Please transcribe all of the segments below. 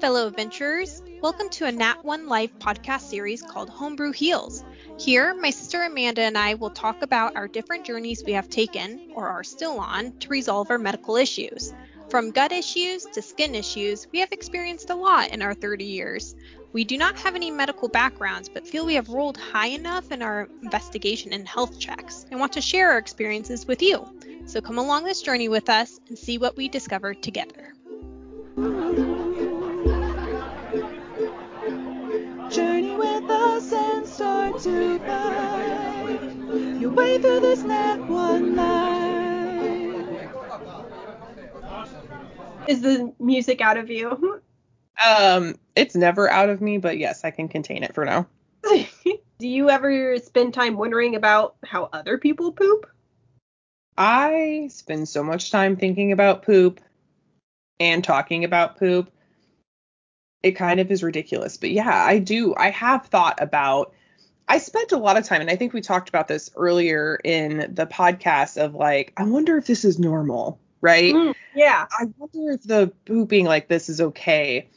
fellow adventurers. Welcome to a Nat One Life podcast series called Homebrew Heals. Here, my sister Amanda and I will talk about our different journeys we have taken, or are still on, to resolve our medical issues. From gut issues to skin issues, we have experienced a lot in our 30 years. We do not have any medical backgrounds, but feel we have rolled high enough in our investigation and health checks and want to share our experiences with you. So come along this journey with us and see what we discover together. Start to find your way through this Nat One life. Is the music out of you? Um, it's never out of me, but yes, I can contain it for now. Do you ever spend time wondering about how other people poop? I spend so much time thinking about poop and talking about poop. It kind of is ridiculous. But yeah, I do. I have thought about I spent a lot of time and I think we talked about this earlier in the podcast of like I wonder if this is normal, right? Mm, yeah. I wonder if the pooping like this is okay.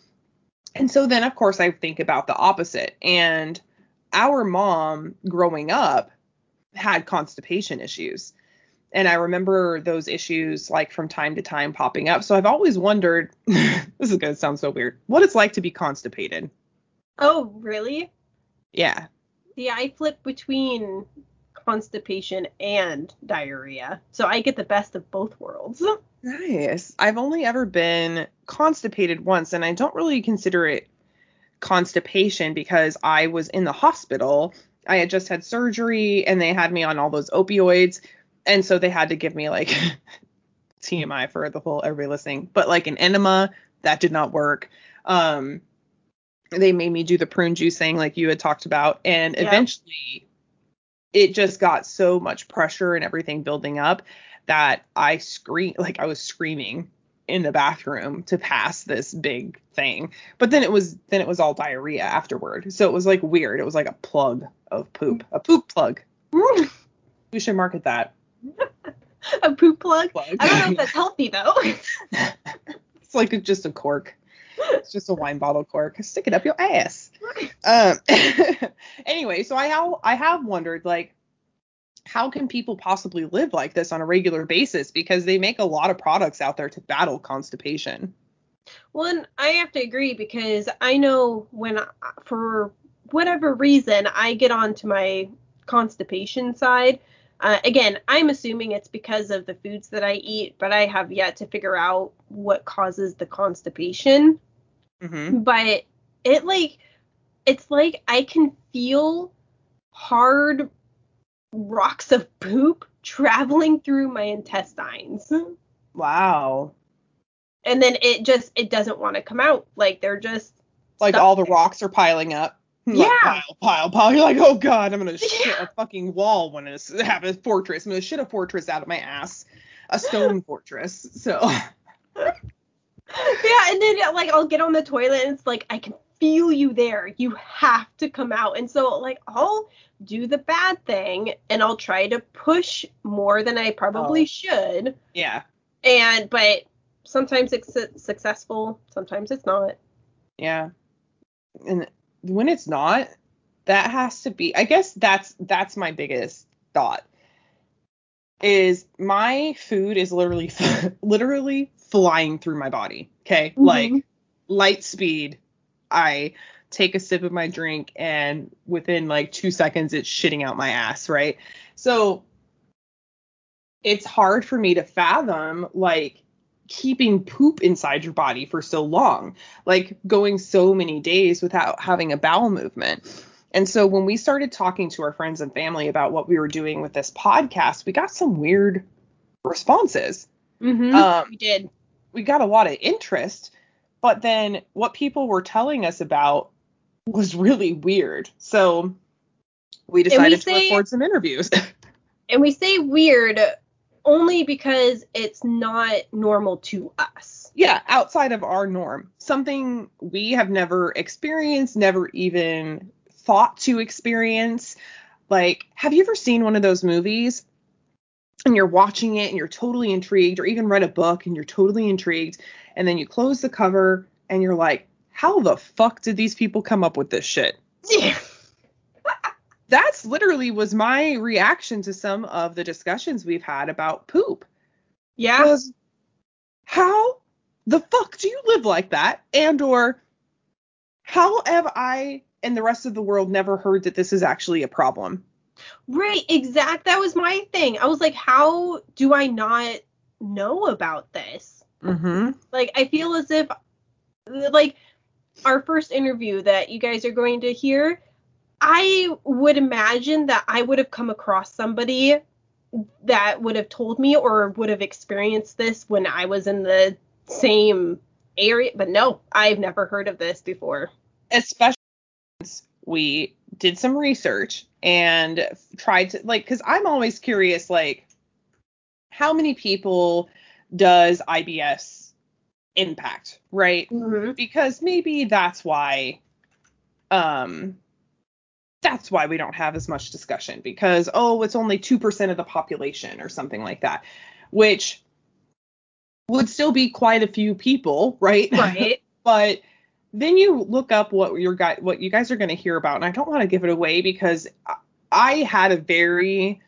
And so then of course I think about the opposite and our mom growing up had constipation issues and I remember those issues like from time to time popping up. So I've always wondered this is going to sound so weird what it's like to be constipated. Oh, really? Yeah. Yeah, I flip between constipation and diarrhea. So I get the best of both worlds. Nice. I've only ever been constipated once, and I don't really consider it constipation because I was in the hospital. I had just had surgery and they had me on all those opioids. And so they had to give me like TMI for the whole everybody listening, but like an enema that did not work. Um, they made me do the prune juicing like you had talked about, and Yeah. eventually it just got so much pressure and everything building up that I scream like I was screaming in the bathroom to pass this big thing. But then it was then it was all diarrhea afterward. So it was like weird. It was like a plug of poop, a poop plug. We should market that. a poop plug. Plug. I don't know if that's healthy though. It's like a, just a cork. It's just a wine bottle cork. Stick it up your ass. Um. anyway, so I have I have wondered like how can people possibly live like this on a regular basis because they make a lot of products out there to battle constipation. One, I have to agree because I know when, for whatever reason, I get onto my constipation side. Uh, again, I'm assuming it's because of the foods that I eat, but I have yet to figure out what causes the constipation. Mm-hmm. But it like, it's like I can feel hard rocks of poop traveling through my intestines. Wow. And then it just, it doesn't want to come out. Like they're just Like all the there. rocks are piling up. Like, Yeah. pile, pile, pile. You're like, oh god, I'm gonna shit Yeah. a fucking wall when it's have a fortress. I'm gonna shit a fortress out of my ass, a stone fortress. So yeah, and then like I'll get on the toilet and it's like I can feel you there. You have to come out. And so like I'll do the bad thing and I'll try to push more than I probably Oh. should. yeah, And but sometimes it's successful, sometimes it's not. yeah. And when it's not, that has to be. I guess that's that's my biggest thought. Is my food is literally literally flying through my body. Okay, Mhm. like light speed. I take a sip of my drink and within like two seconds it's shitting out my ass, right? So it's hard for me to fathom like keeping poop inside your body for so long, like going so many days without having a bowel movement. And so when we started talking to our friends and family about what we were doing with this podcast, we got some weird responses. Mhm. Um, we did. We got a lot of interest, but then what people were telling us about was really weird. So we decided to say- record some interviews. And we say weird only because it's not normal to us. yeah, outside of our norm. Something we have never experienced, never even thought to experience. Like, have you ever seen one of those movies and you're watching it and you're totally intrigued, or even read a book and you're totally intrigued, and then you close the cover and you're like, how the fuck did these people come up with this shit? Yeah. That's literally was my reaction to some of the discussions we've had about poop. yeah. Was how the fuck do you live like that? And or how have I and the rest of the world never heard that this is actually a problem? Right, exact. That was my thing. I was like, how do I not know about this? Mm-hmm. Like, I feel as if, like, our first interview that you guys are going to hear, I would imagine that I would have come across somebody that would have told me or would have experienced this when I was in the same area. But no, I've never heard of this before. especially since we did some research and tried to like because i'm always curious like how many people does ibs impact right Mm-hmm. because maybe that's why um that's why we don't have as much discussion because oh it's only 2% of the population or something like that which would still be quite a few people right Right. but then you look up what your guy what you guys are going to hear about and i don't want to give it away because I- had a very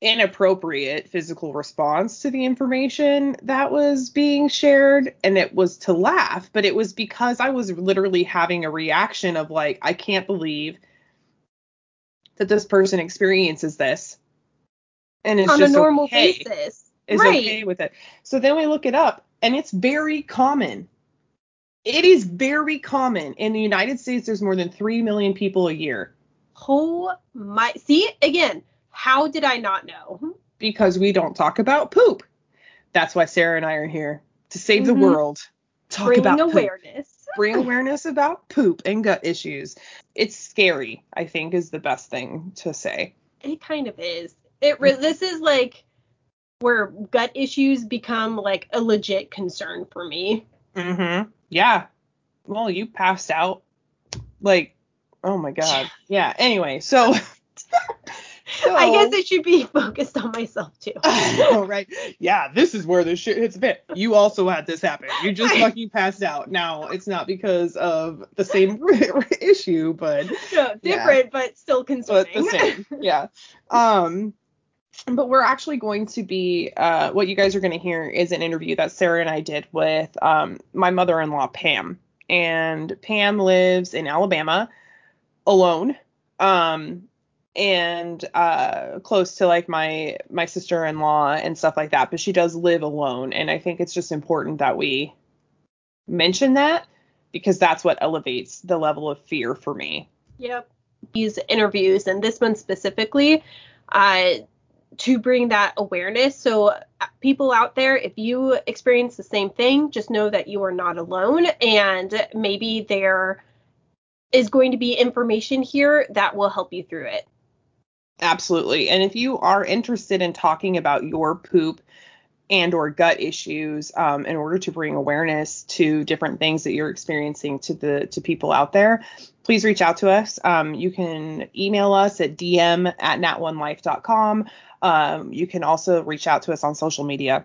inappropriate physical response to the information that was being shared and it was to laugh but it was because i was literally having a reaction of like i can't believe that this person experiences this and it's On a just normal okay basis. is right. okay with it. So then we look it up, and it's very common. It is very common in the United States. There's more than three million people a year Oh my. See, again, how did I not know? because we don't talk about poop. That's why Sarah and I are here to save the Mhm. world. Talk Bringing about poop. awareness. Bring awareness about poop and gut issues. It's scary. I think is the best thing to say. It kind of is. It re- this is like where gut issues become like a legit concern for me. Mm-hmm. Yeah. Well, you passed out. Like, oh my god. Yeah. Anyway, so. so I guess I should be focused on myself too. oh, right. Yeah, this is where this shit hits a bit. You also had this happen. You just fucking passed out. Now, it's not because of the same issue, but No, different but still concerning. but the same. Yeah. Um but we're actually going to be uh what you guys are going to hear is an interview that Sarah and I did with um my mother-in-law Pam. And Pam lives in Alabama alone. Um and uh close to like my my sister-in-law and stuff like that, but she does live alone and I think it's just important that we mention that because that's what elevates the level of fear for me. Yep. These interviews and this one specifically, uh, to bring that awareness. So, uh, people out there, if you experience the same thing, just know that you are not alone, and maybe there is going to be information here that will help you through it. Absolutely. And if you are interested in talking about your poop and or gut issues um, in order to bring awareness to different things that you're experiencing to the to people out there, please reach out to us. Um, you can email us at dm at nat1life.com. Um, you can also reach out to us on social media.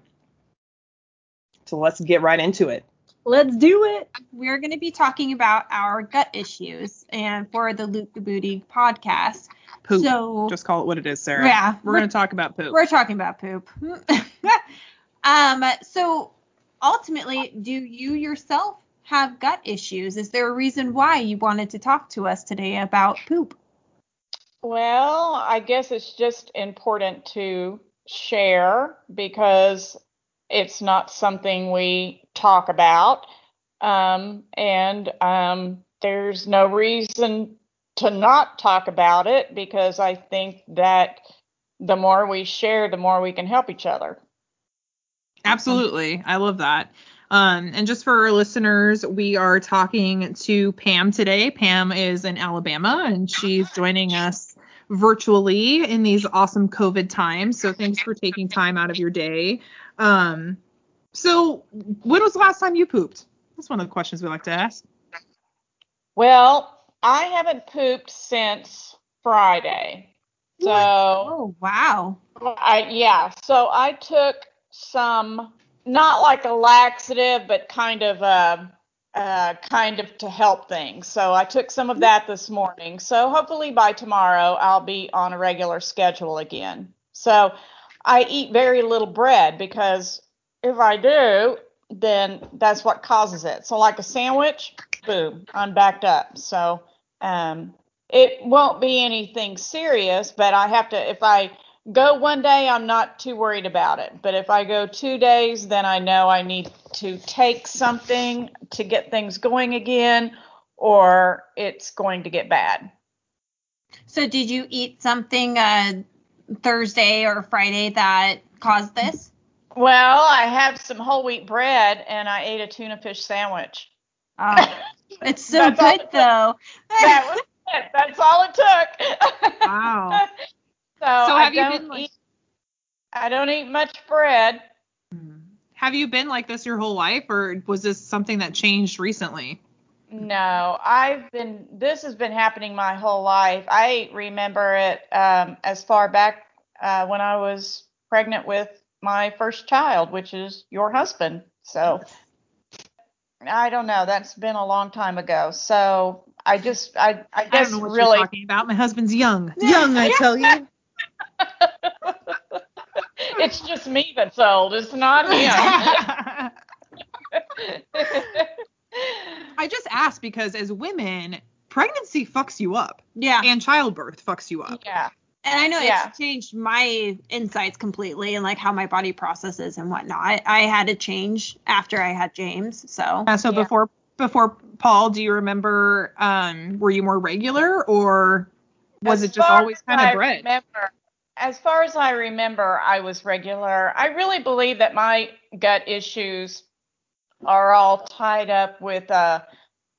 So let's get right into it. Let's do it. We're going to be talking about our gut issues and for the Loot the Booty podcast. Poop. So Just call it what it is, Sarah. Yeah. We're going to talk about poop. we're talking about poop. um, so ultimately, do you yourself have gut issues? Is there a reason why you wanted to talk to us today about poop? Well, I guess it's just important to share because it's not something we talk about. Um, and um, there's no reason to not talk about it because I think that the more we share, the more we can help each other. Absolutely. I love that. Um, and just for our listeners, we are talking to Pam today. Pam is in Alabama and she's joining us virtually in these awesome COVID times. So thanks for taking time out of your day. Um, so when was the last time you pooped? That's one of the questions we like to ask. Well, I haven't pooped since Friday. So. Oh, wow. I yeah, so I took some not like a laxative, but kind of a uh, kind of to help things. So I took some of that this morning. So hopefully by tomorrow I'll be on a regular schedule again. So I eat very little bread because if I do, then that's what causes it. So like a sandwich, boom, I'm backed up. So um, it won't be anything serious, but I have to if I go one day, I'm not too worried about it. But if I go two days, then I know I need to take something to get things going again, or it's going to get bad. So did you eat something uh, Thursday or Friday that caused this? Well, I have some whole wheat bread and I ate a tuna fish sandwich. Oh, it's so good it though. That was it. That's all it took. Wow. so So I have you don't been like eat, I don't eat much bread. have you been like this your whole life or was this something that changed recently? No, I've been. This has been happening my whole life. I remember it um, as far back uh, when I was pregnant with my first child, which is your husband. So I don't know. That's been a long time ago. So I just, I, I I guess don't know what really, you're talking about. My husband's young. Young, I tell you. It's just me that's old. It's not him. I just asked because as women, pregnancy fucks you up Yeah. and childbirth fucks you up. yeah. And I know Yeah. it's changed my insights completely and like how my body processes and whatnot. I, I had to change after I had James. So Uh, so Yeah. before before Paul, do you remember um were you more regular or was As it just always kind of I? Remember, as far as I remember, I was regular. I really believe that my gut issues are all tied up with uh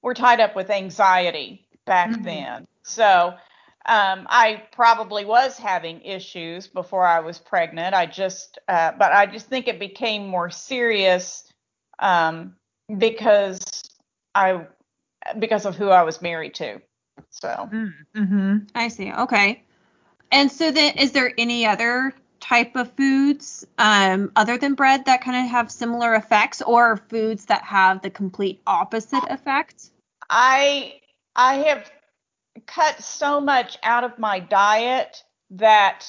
were tied up with anxiety back Mhm. then. So um, I probably was having issues before I was pregnant. I just, uh, but I just think it became more serious um, because I, because of who I was married to. So. Mm-hmm. I see. Okay. And so then is there any other type of foods um, other than bread that kind of have similar effects or foods that have the complete opposite effect? I I have cut so much out of my diet that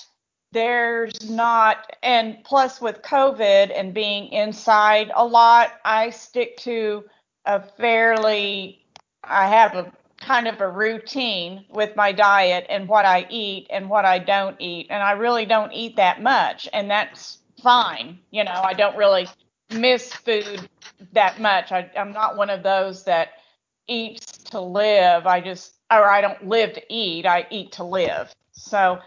there's not and plus with COVID and being inside a lot, I stick to a fairly I have a kind of a routine with my diet and what I eat and what I don't eat and I really don't eat that much and that's fine. You know, I don't really miss food that much. I, I'm not one of those that eats to live. I just, or I don't live to eat. I eat to live. So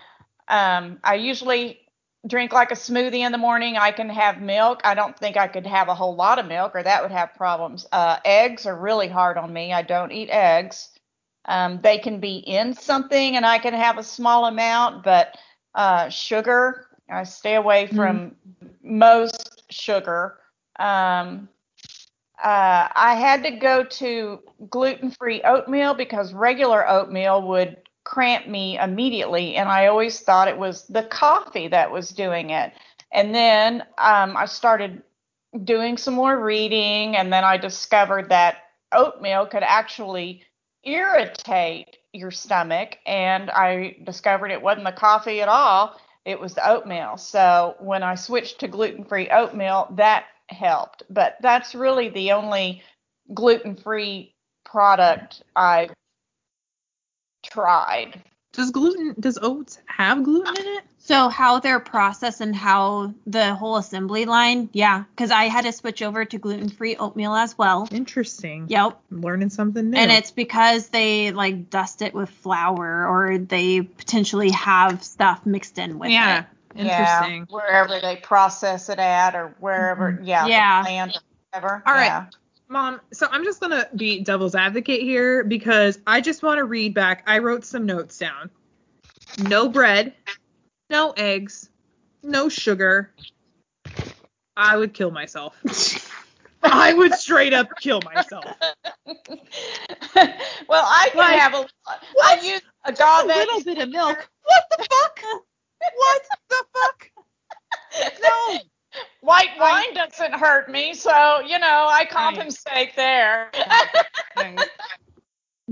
um, I usually drink like a smoothie in the morning. I can have milk. I don't think I could have a whole lot of milk, or that would have problems. Uh, eggs are really hard on me. I don't eat eggs. Um, they can be in something, and I can have a small amount, but uh, sugar, I stay away from most sugar. Um, uh, I had to go to gluten free oatmeal because regular oatmeal would cramp me immediately. And I always thought it was the coffee that was doing it. And then um, I started doing some more reading, and then I discovered that oatmeal could actually irritate your stomach. And I discovered it wasn't the coffee at all, it was the oatmeal. So when I switched to gluten free oatmeal, that helped. But that's really the only gluten free product I've tried. Does gluten does oats have gluten in it? So how they're processed and how the whole assembly line, yeah, because I had to switch over to gluten-free oatmeal as well. Interesting. Yep. I'm learning something new. And it's because they like dust it with flour or they potentially have stuff mixed in with it. yeah. it. Interesting. Yeah, wherever they process it at or wherever, mm-hmm. yeah, the Yeah. plant or whatever. All right. Mom, so I'm just going to be devil's advocate here because I just want to read back. I wrote some notes down. No bread, no eggs, no sugar. I would kill myself. I would straight up kill myself. well, I can Like, have a. I what? use A agave. little bit of milk. What the fuck? What the fuck? No. White wine doesn't hurt me, so you know I compensate there.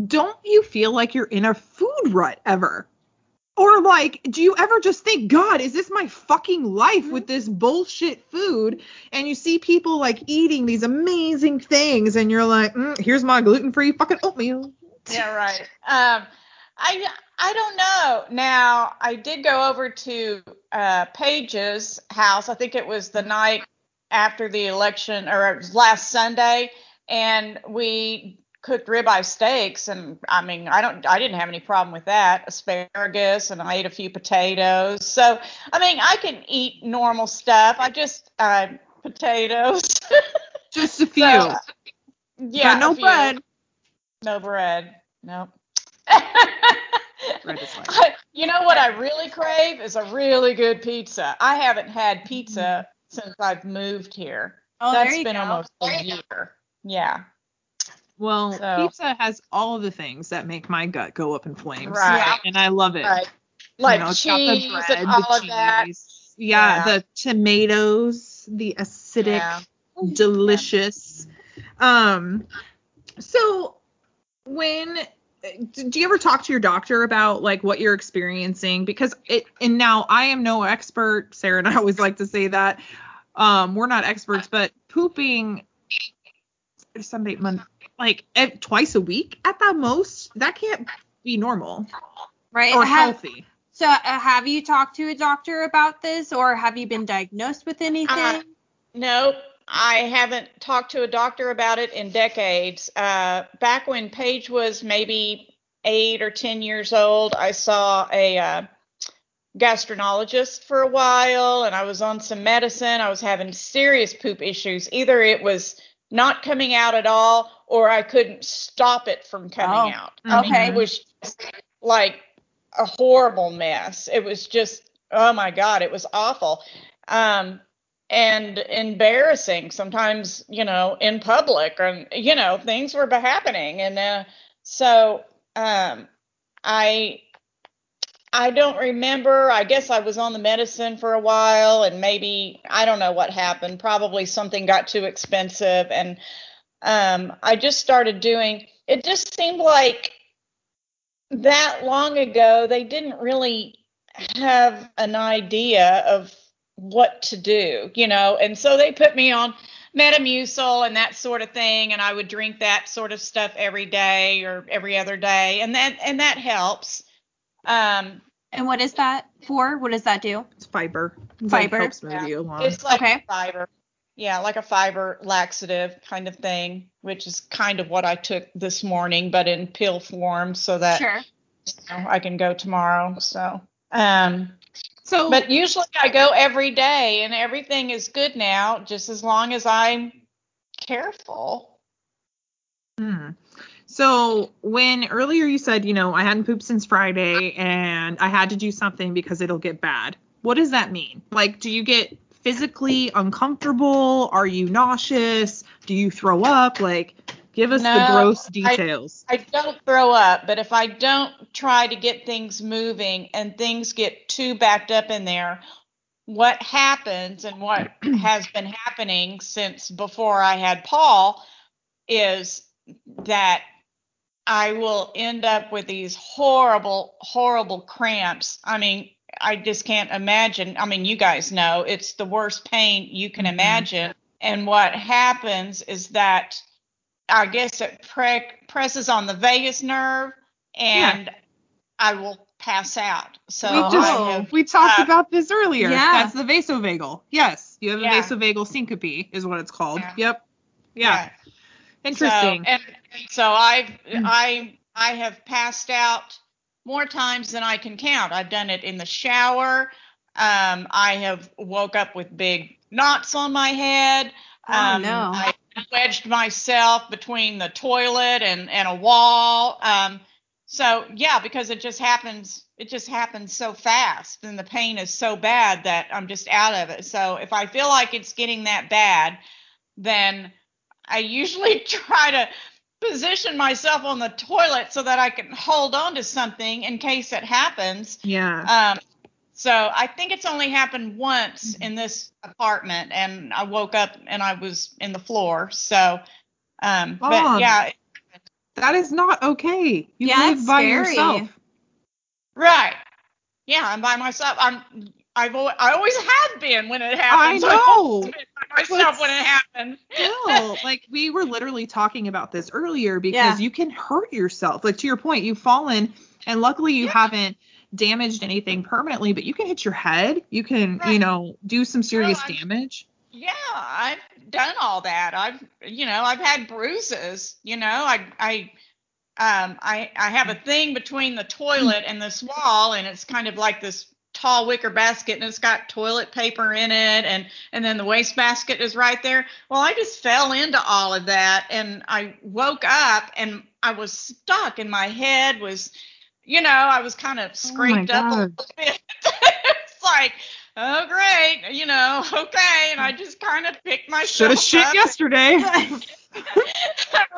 Don't you feel like you're in a food rut ever? Or like, do you ever just think, God, is this my fucking life with this bullshit food? And you see people like eating these amazing things, and you're like, mm, here's my gluten-free fucking oatmeal. yeah, right. Um, I I don't know. Now I did go over to uh, Paige's house. I think it was the night after the election, or it was last Sunday, and we cooked ribeye steaks. And I mean, I don't, I didn't have any problem with that. Asparagus, and I ate a few potatoes. So I mean, I can eat normal stuff. I just uh, potatoes. Just a few. So, yeah, but no bread. No bread. Nope. Bread. I- you know what I really crave is a really good pizza. I haven't had pizza since I've moved here. Oh, That's there you been go. almost a year. Yeah. Well, So- pizza has all of the things that make my gut go up in flames. Right. And I love it. Right. Like you know, it's got the cheese bread, and all the of that. Yeah, Yeah. the tomatoes, the acidic, Yeah. delicious. Um, so when do you ever talk to your doctor about like what you're experiencing? Because it and now I am no expert. Sarah and I always like to say that. Um, we're not experts, but pooping Sunday, Monday, like ev- twice a week at the most, that can't be normal Right. or Have- healthy. so uh, have you talked to a doctor about this or have you been diagnosed with anything? Uh, Nope. I haven't talked to a doctor about it in decades. Uh, back when Paige was maybe eight or 10 years old, I saw a uh, gastroenterologist for a while and I was on some medicine. I was having serious poop issues. Either it was not coming out at all or I couldn't stop it from coming Oh, out. I mean, okay. it was just like a horrible mess. It was just, oh my God, it was awful. Um, and embarrassing sometimes, you know, in public and, you know, things were happening. And uh, so um, I, I don't remember. I guess I was on the medicine for a while and maybe, I don't know what happened. Probably something got too expensive. And um, I just started doing, it just seemed like that long ago, they didn't really have an idea of what to do, you know, and so they put me on Metamucil and that sort of thing, and I would drink that sort of stuff every day or every other day, and that and that helps. Um, and what is that for? What does that do? It's fiber. It Fiber. helps move you along. it's like Okay. fiber, yeah, like a fiber laxative kind of thing, which is kind of what I took this morning, but in pill form, so that Sure. you know, I can go tomorrow. So, um, so But usually I go every day and everything is good now, just as long as I'm careful. Hmm. So when earlier you said, you know, I hadn't pooped since Friday and I had to do something because it'll get bad. What does that mean? Like, do you get physically uncomfortable? Are you nauseous? Do you throw up? Like, give us the gross details. I don't throw up, but if I don't try to get things moving and things get too backed up in there, what happens and what has been happening since before I had Paul is that I will end up with these horrible, horrible cramps. I mean, I just can't imagine. I mean, you guys know it's the worst pain you can Mhm. imagine. And what happens is that I guess it pre- presses on the vagus nerve and I will pass out. So we just have, we talked uh, about this earlier. Yeah. That's the vasovagal. Yes, you have Yeah. a vasovagal syncope is what it's called. Yeah. Yep. Yeah. Interesting. So, and so I've I I have passed out more times than I can count. I've done it in the shower. Um, I have woke up with big knots on my head. Oh, Um, no. I wedged myself between the toilet and and a wall. Um, so yeah, because it just happens. It just happens so fast, and the pain is so bad that I'm just out of it. So if I feel like it's getting that bad, then I usually try to position myself on the toilet so that I can hold on to something in case it happens. yeah. Um, So I think it's only happened once in this apartment, and I woke up and I was in the floor. So, um, but Mom. yeah, That is not okay. You Yeah, live by scary. yourself. right. Yeah, I'm by myself. I'm. I've al- I always have been when it happens. I I've know. always been by myself when it happens. Still, like we were literally talking about this earlier because Yeah. you can hurt yourself. Like to your point, you've fallen and luckily you haven't damaged anything permanently, but you can hit your head. You can, you know, do some serious damage. Yeah, I've done all that. I've, you know, I've had bruises. You know, I, I, um, I, I have a thing between the toilet and this wall, and it's kind of like this tall wicker basket, and it's got toilet paper in it, and and then the wastebasket is right there. Well, I just fell into all of that, and I woke up, and I was stuck, and my head was, you know, I was kind of scraped up a little bit. it's like oh great, you know, okay, and I just kind of picked myself Should have shit yesterday.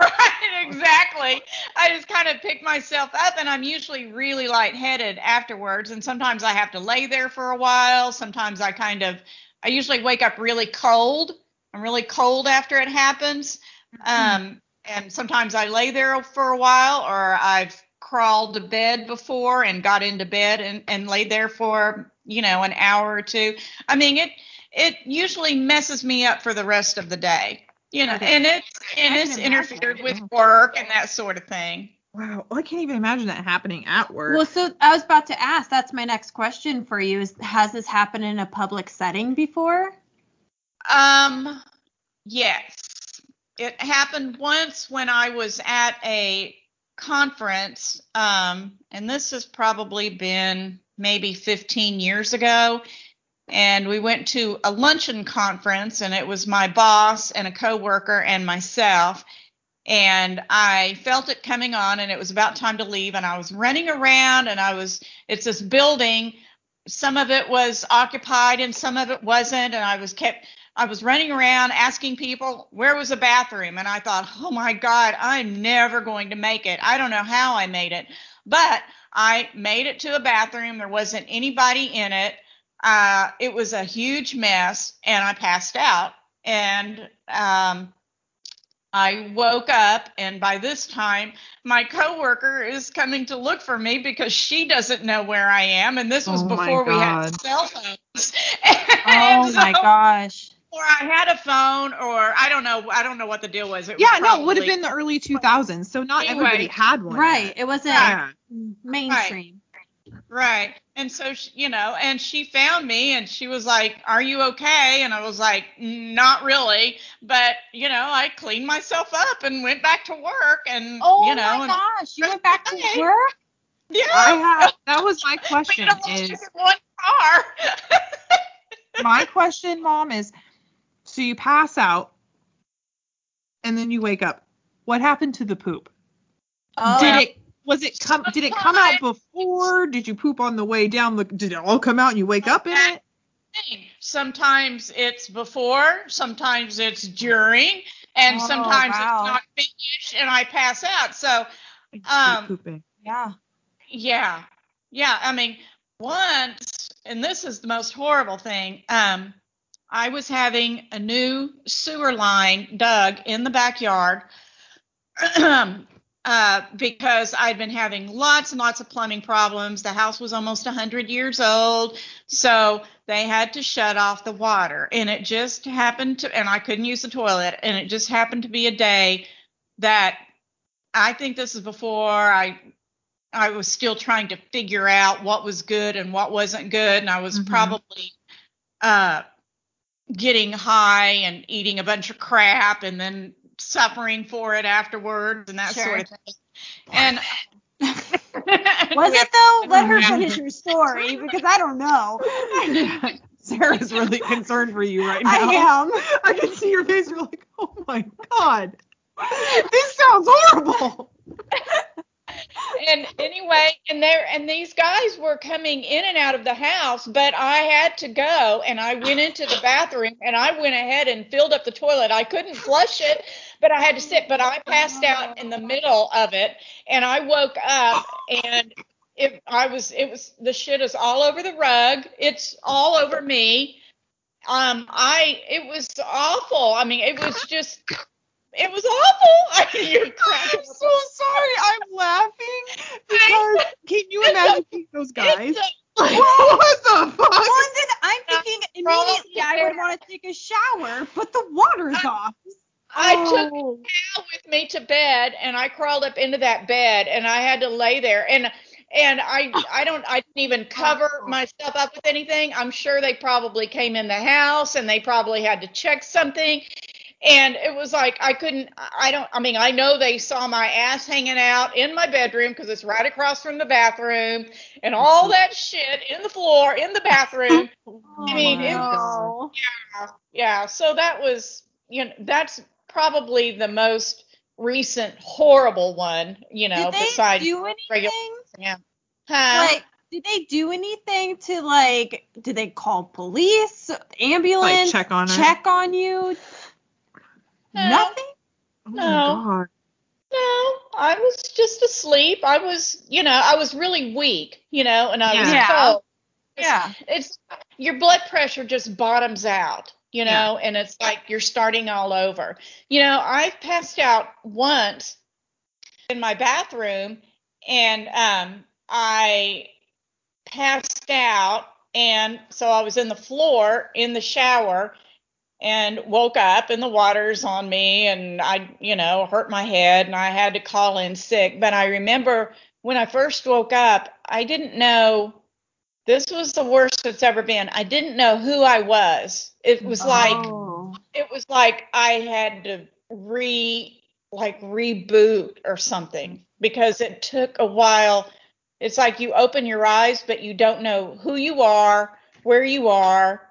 right, exactly. I just kind of picked myself up, and I'm usually really lightheaded afterwards. And sometimes I have to lay there for a while. Sometimes I kind of, I usually wake up really cold. I'm really cold after it happens. Um, and sometimes I lay there for a while, or I've crawled to bed before and got into bed and, and laid there for, you know, an hour or two. I mean, it it usually messes me up for the rest of the day. You know, and it's and it's interfered with work and that sort of thing. Wow, I can't even imagine that happening at work. Well, so I was about to ask. That's my next question for you. Is has this happened in a public setting before? Um, yes, it happened once when I was at a conference, um, and this has probably been maybe 15 years ago. And we went to a luncheon conference, and it was my boss and a coworker and myself. And I felt it coming on, and it was about time to leave. And I was running around, and I was, it's this building. Some of it was occupied, and some of it wasn't. And I was kept, I was running around asking people where was the bathroom, and I thought, oh my God, I'm never going to make it. I don't know how I made it, but I made it to a bathroom. There wasn't anybody in it. Uh, it was a huge mess, and I passed out. And um, I woke up, and by this time, my coworker is coming to look for me because she doesn't know where I am. And this was Oh before we had cell phones. Oh And my gosh. Or I had a phone, or I don't know. I don't know what the deal was. It was yeah, no, it would have been the early 2000s, so not Anyway. everybody had one. Right. yet. It wasn't Yeah. mainstream. right. And so she, you know, and she found me, and she was like, "Are you okay?" And I was like, "Not really," but you know, I cleaned myself up and went back to work, and Oh you know, my gosh. You went back to Okay. work? yeah, I have that was my question is one car. my question, mom, is so you pass out and then you wake up. What happened to the poop? Oh, did it was it come did it come out before? Did you poop on the way down the did it all come out and you wake up in it? Sometimes it's before, sometimes it's during, and Oh, sometimes wow. it's not finished, and I pass out. So, Um, pooping. yeah. yeah, yeah. I mean, once, and this is the most horrible thing. Um, I was having a new sewer line dug in the backyard uh, because I'd been having lots and lots of plumbing problems. The house was almost 100 years old, so they had to shut off the water. And it just happened to, and I couldn't use the toilet. And it just happened to be a day that I think this is before I I was still trying to figure out what was good and what wasn't good, and I was Mhm. probably uh, getting high and eating a bunch of crap, and then suffering for it afterwards, and that Sure. sort of thing. And Was it though? Let her finish her story because I don't know. Sarah's really concerned for you right now. I am. I can see your face. You're like, oh my god, this sounds horrible. and anyway, and there and these guys were coming in and out of the house, but I had to go and I went into the bathroom and I went ahead and filled up the toilet. I couldn't flush it, but I had to sit, but I passed out in the middle of it and I woke up and it I was it was the shit is all over the rug. It's all over me. Um, I it was awful. I mean, it was just it was awful. I You're I'm so up. sorry. I'm laughing because can you imagine being those guys? It's a- what the fuck? Well, and then I'm thinking immediately I would want to take a shower, but the water's off. I took Oh. towel with me to bed and I crawled up into that bed and I had to lay there and and I I don't I didn't even cover oh. myself up with anything. I'm sure they probably came in the house and they probably had to check something. And it was like I couldn't I don't I mean I know they saw my ass hanging out in my bedroom because it's right across from the bathroom and all mm-hmm. that shit in the floor in the bathroom. I mean, it was oh, yeah, yeah. So that was, you know, that's probably the most recent horrible one, you know, Did they besides do regular. Yeah. Huh? Like, did they do anything to like? Did they call police, ambulance, check on her? check on you? No. Nothing. Oh No. my god. no, I was just asleep. I was, you know, I was really weak, you know, and I was Yeah. cold. Yeah. It's your blood pressure just bottoms out, you know, and it's like you're starting all over. You know, I've passed out once in my bathroom and um I passed out and so I was in the floor in the shower and woke up and the water's on me and I, you know, hurt my head and I had to call in sick. But I remember when I first woke up, I didn't know this was the worst it's ever been. I didn't know who I was. It was like Oh. it was like I had to re like reboot or something because it took a while. It's like you open your eyes but you don't know who you are, where you are,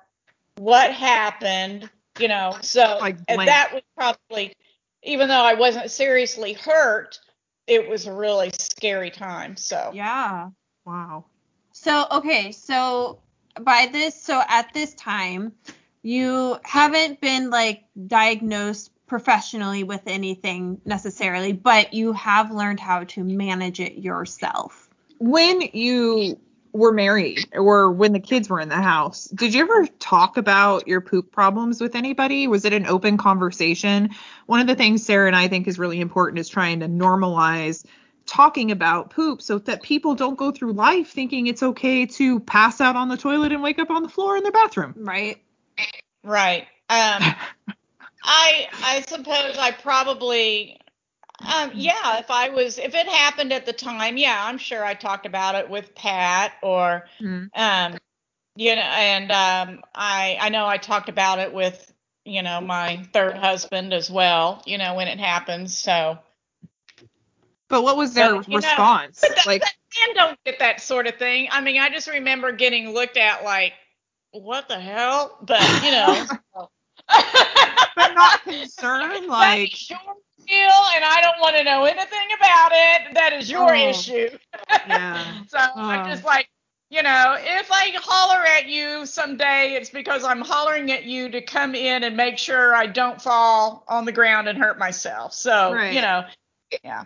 what happened, you know. So and that was probably even though I wasn't seriously hurt, it was a really scary time. So Yeah. Wow. So okay, so by this, so at this time, you haven't been like diagnosed professionally with anything necessarily, but you have learned how to manage it yourself. When you were married or when the kids were in the house, did you ever talk about your poop problems with anybody? Was it an open conversation? One of the things Sarah and I think is really important is trying to normalize talking about poop so that people don't go through life thinking it's okay to pass out on the toilet and wake up on the floor in their bathroom. Right? right. Um I I suppose I probably um yeah, if I was if it happened at the time, yeah, I'm sure I talked about it with Pat or Mhm. um you know and um I I know I talked about it with you know my third husband as well, you know when it happens. So But what was their But, know, response? that, like men don't get that sort of thing. I mean, I just remember getting looked at like, what the hell? But you know, but not concerned like That's your deal, and I don't want to know anything about it. That is your Oh. issue. yeah. So I'm Oh. just like, you know, if I holler at you someday, it's because I'm hollering at you to come in and make sure I don't fall on the ground and hurt myself. So, Right. you know, yeah.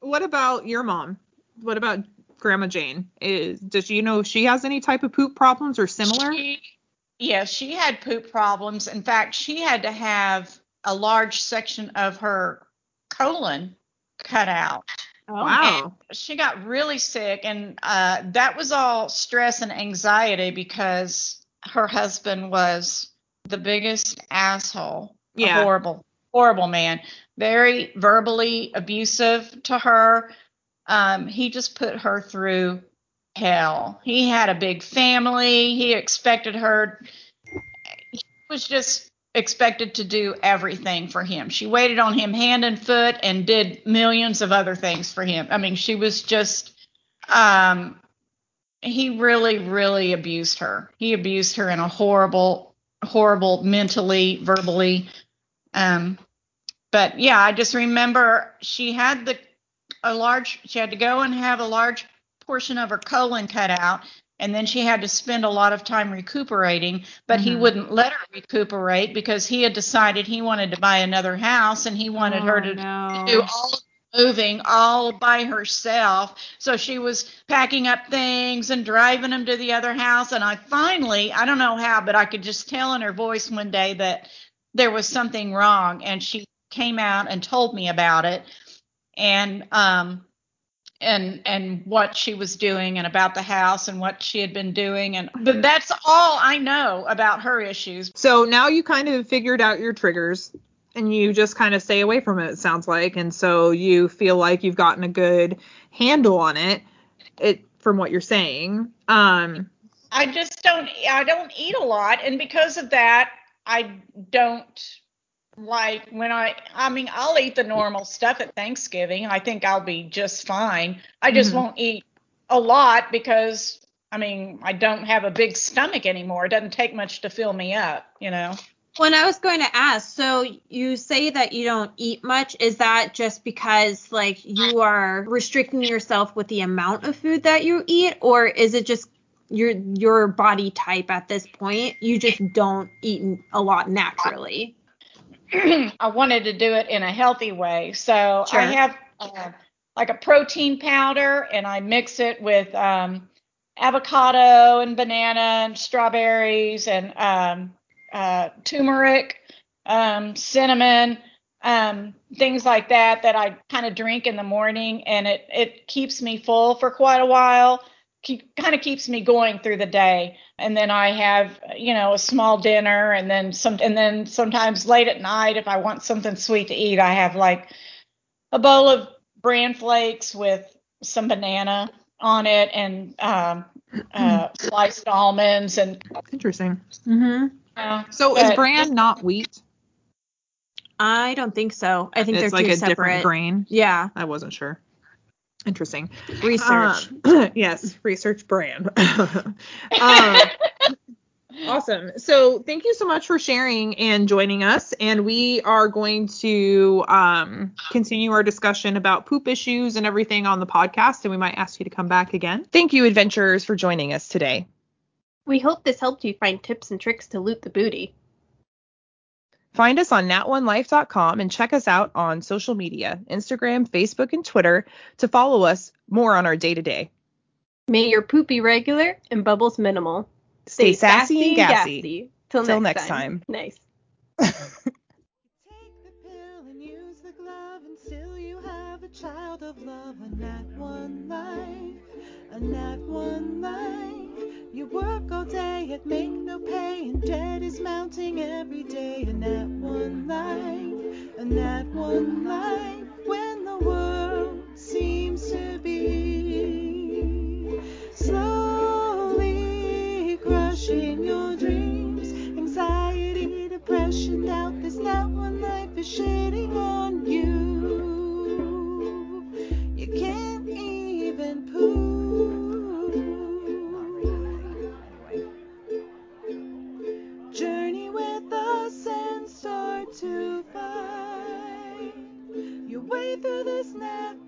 What about your mom? What about Grandma Jane? Is does she know if she has any type of poop problems or similar? She, yeah, she had poop problems. In fact, she had to have a large section of her colon cut out. Oh. wow. She got really sick, and uh, that was all stress and anxiety because her husband was the biggest asshole. Yeah. horrible, horrible man. Very verbally abusive to her. Um, he just put her through hell. He had a big family. He expected her. He was just expected to do everything for him. She waited on him hand and foot and did millions of other things for him. I mean, she was just um he really really abused her. He abused her in a horrible horrible mentally, verbally um but yeah, I just remember she had the a large she had to go and have a large portion of her colon cut out and then she had to spend a lot of time recuperating but he Mhm. wouldn't let her recuperate because he had decided he wanted to buy another house and he wanted her Oh, to no. do all moving all by herself. So she was packing up things and driving them to the other house. And I finally, I don't know how, but I could just tell in her voice one day that there was something wrong. And she came out and told me about it. And, um, and and what she was doing and about the house and what she had been doing and but that's all I know about her issues. So now you kind of figured out your triggers and you just kind of stay away from it, it sounds like. And so you feel like you've gotten a good handle on it. It from what you're saying. Um I just don't I don't eat a lot and because of that I don't like when I I mean I'll eat the normal stuff at Thanksgiving. I think I'll be just fine. I just Mhm. won't eat a lot because I mean I don't have a big stomach anymore. It doesn't take much to fill me up, you know. When I was going to ask, so you say that you don't eat much. Is that just because like you are restricting yourself with the amount of food that you eat, or is it just your your body type at this point? You just don't eat a lot naturally. I wanted to do it in a healthy way. So Sure. I have uh, like a protein powder and I mix it with um, avocado and banana and strawberries and um, uh, turmeric, um, cinnamon, um, things like that that I kind of drink in the morning and it, it keeps me full for quite a while. Keep, kind of keeps me going through the day and then I have you know a small dinner and then some and then sometimes late at night if I want something sweet to eat I have like a bowl of bran flakes with some banana on it and um, uh, sliced almonds and interesting. Mm-hmm. uh, So is bran not wheat? I don't think so. I think it's they're like two a separate. different grain. Yeah, I wasn't sure. Interesting. research. Um, yes, research brand. um, awesome. So thank you so much for sharing and joining us. And we are going to um, continue our discussion about poop issues and everything on the podcast. And we might ask you to come back again. Thank you, adventurers, for joining us today. We hope this helped you find tips and tricks to loot the booty. Find us on nat1life.com and check us out on social media Instagram, Facebook, and Twitter to follow us more on our day to day. May your poop be regular and bubbles minimal. Stay sassy and gassy. Till, Till next, next time. time. Nice. Take the pill and use the glove until you have a child of love. A nat one life, a nat one life. You work all day and make no pay, and debt is mounting every day. And that one life, a nat one life. When the world seems to be slowly crushing your dreams, anxiety, depression, doubt. This not one life is shitting on you. through the snap.